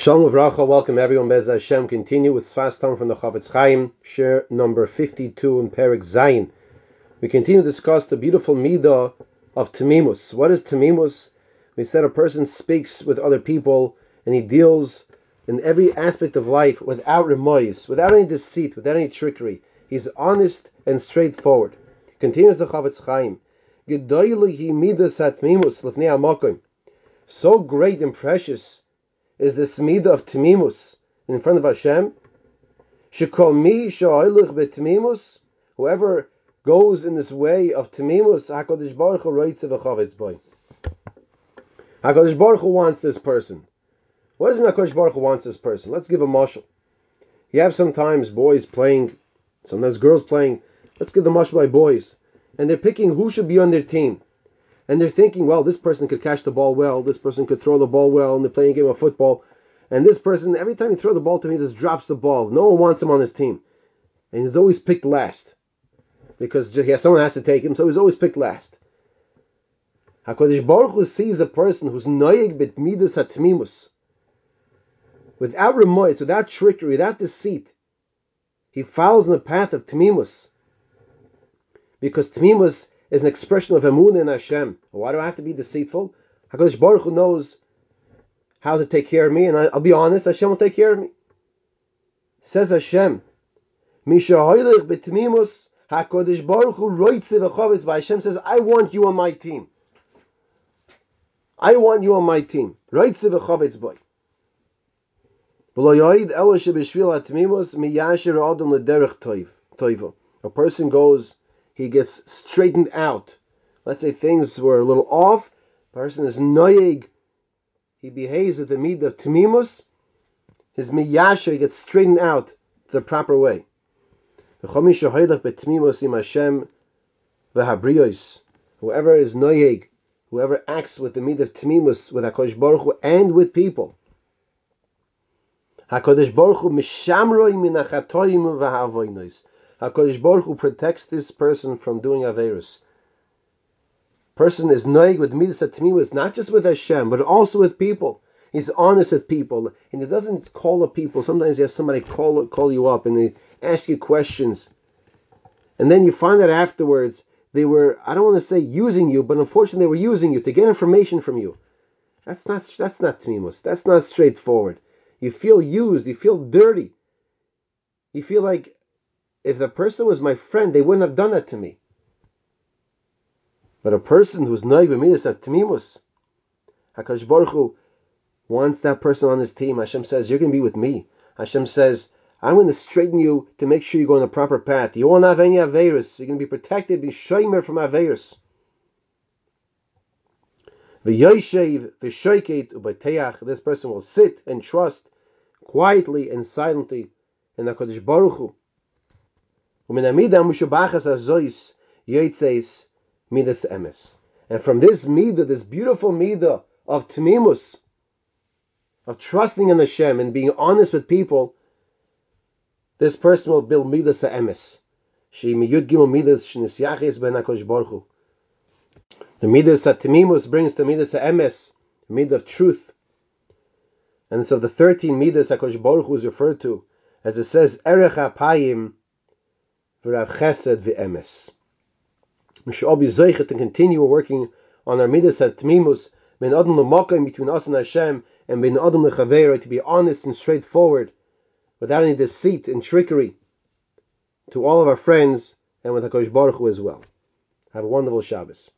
Shalom Avracha, welcome everyone. Bez Hashem, continue with Sfas Tamim from the Chofetz Chaim, share number 52 in Perik Zayin. We continue to discuss the beautiful midah of Tamimus. What is Tamimus? We said a person speaks with other people and he deals in every aspect of life without remorse, without any deceit, without any trickery. He's honest and straightforward. Continues the Chofetz Chaim. So great and precious is this midah of tmimus in front of Hashem. Shekol mi sha'oilich betmimus. Whoever goes in this way of tmimus, Hakadosh Baruch Hu writes of a chavetz boy. Hakadosh Baruch Hu wants this person. What does Hakadosh Baruch Hu wants this person? Let's give a mashal. You have sometimes boys playing, sometimes girls playing. Let's give the mashal by boys, and they're picking who should be on their team and they're thinking, well, this person could catch the ball well, this person could throw the ball well, and they're playing a game of football, and this person, every time you throw the ball to me, just drops the ball. No one wants him on his team, and he's always picked last because yeah, someone has to take him, so he's always picked last. Hakadosh Baruch Hu sees a person who's noyeg bit midas hatmimus, without remorse, without trickery, without deceit. He follows in the path of tmimus, because tmimus is an expression of emun in Hashem. Why do I have to be deceitful? Hakadosh Baruch Hu knows how to take care of me, and I, will be honest. Hashem will take care of me. Says Hashem, Misha Hoylech betmimus Hakadosh Baruch Hu roitze v'chavetz. Hashem says, I want you on my team. I want you on my team. Roitze v'chavetz boy. A person goes he gets straightened out. Let's say things were a little off. person is noyeg. He behaves with the mid of tmimus. His miyasha gets straightened out the proper way. Whoever is noyeg, whoever acts with the mid of tmimus, with Hakadosh Baruch Hu and with people, Hakadosh Baruch Hu mishamroi min v'ha'avoinos. HaKadosh Baruch Hu protects this person from doing Averus. Person is noig with Midas Atmimus, not just with Hashem, but also with people. He's honest with people, and he doesn't call up people. Sometimes you have somebody call call you up and they ask you questions, and then you find out afterwards they were I don't want to say using you, but unfortunately they were using you to get information from you. That's not that's not tmimus. That's not straightforward. You feel used. You feel dirty. You feel like if the person was my friend, they wouldn't have done that to me. But a person who's noig b'midas at tmimus, Hakadosh Baruch Hu wants that person on his team. Hashem says, "You're going to be with me." Hashem says, "I'm going to straighten you to make sure you go on the proper path. You won't have any averus. You're going to be protected, be shomer from averus." V'yoshev v'shoiket u'bateach. This person will sit and trust quietly and silently in Hakadosh Baruch Hu. And from this midah, this beautiful midah of tmimus, of trusting in Hashem and being honest with people, this person will build midas emes. She miyud gimel midas shnisyachis ben Hakadosh Baruch. The midas tmimus brings the midas emes, midah of truth. And so the thirteen midas Hakadosh Baruch is referred to, as it says, erech apayim v'rav chesed v'emes. We should all be zeichet to continue working on our midas at tmimus, ben adam l'makim between us and Hashem, and ben adam l'chavera to be honest and straightforward, without any deceit and trickery, to all of our friends, and with HaKadosh Baruch Hu as well. Have a wonderful Shabbos.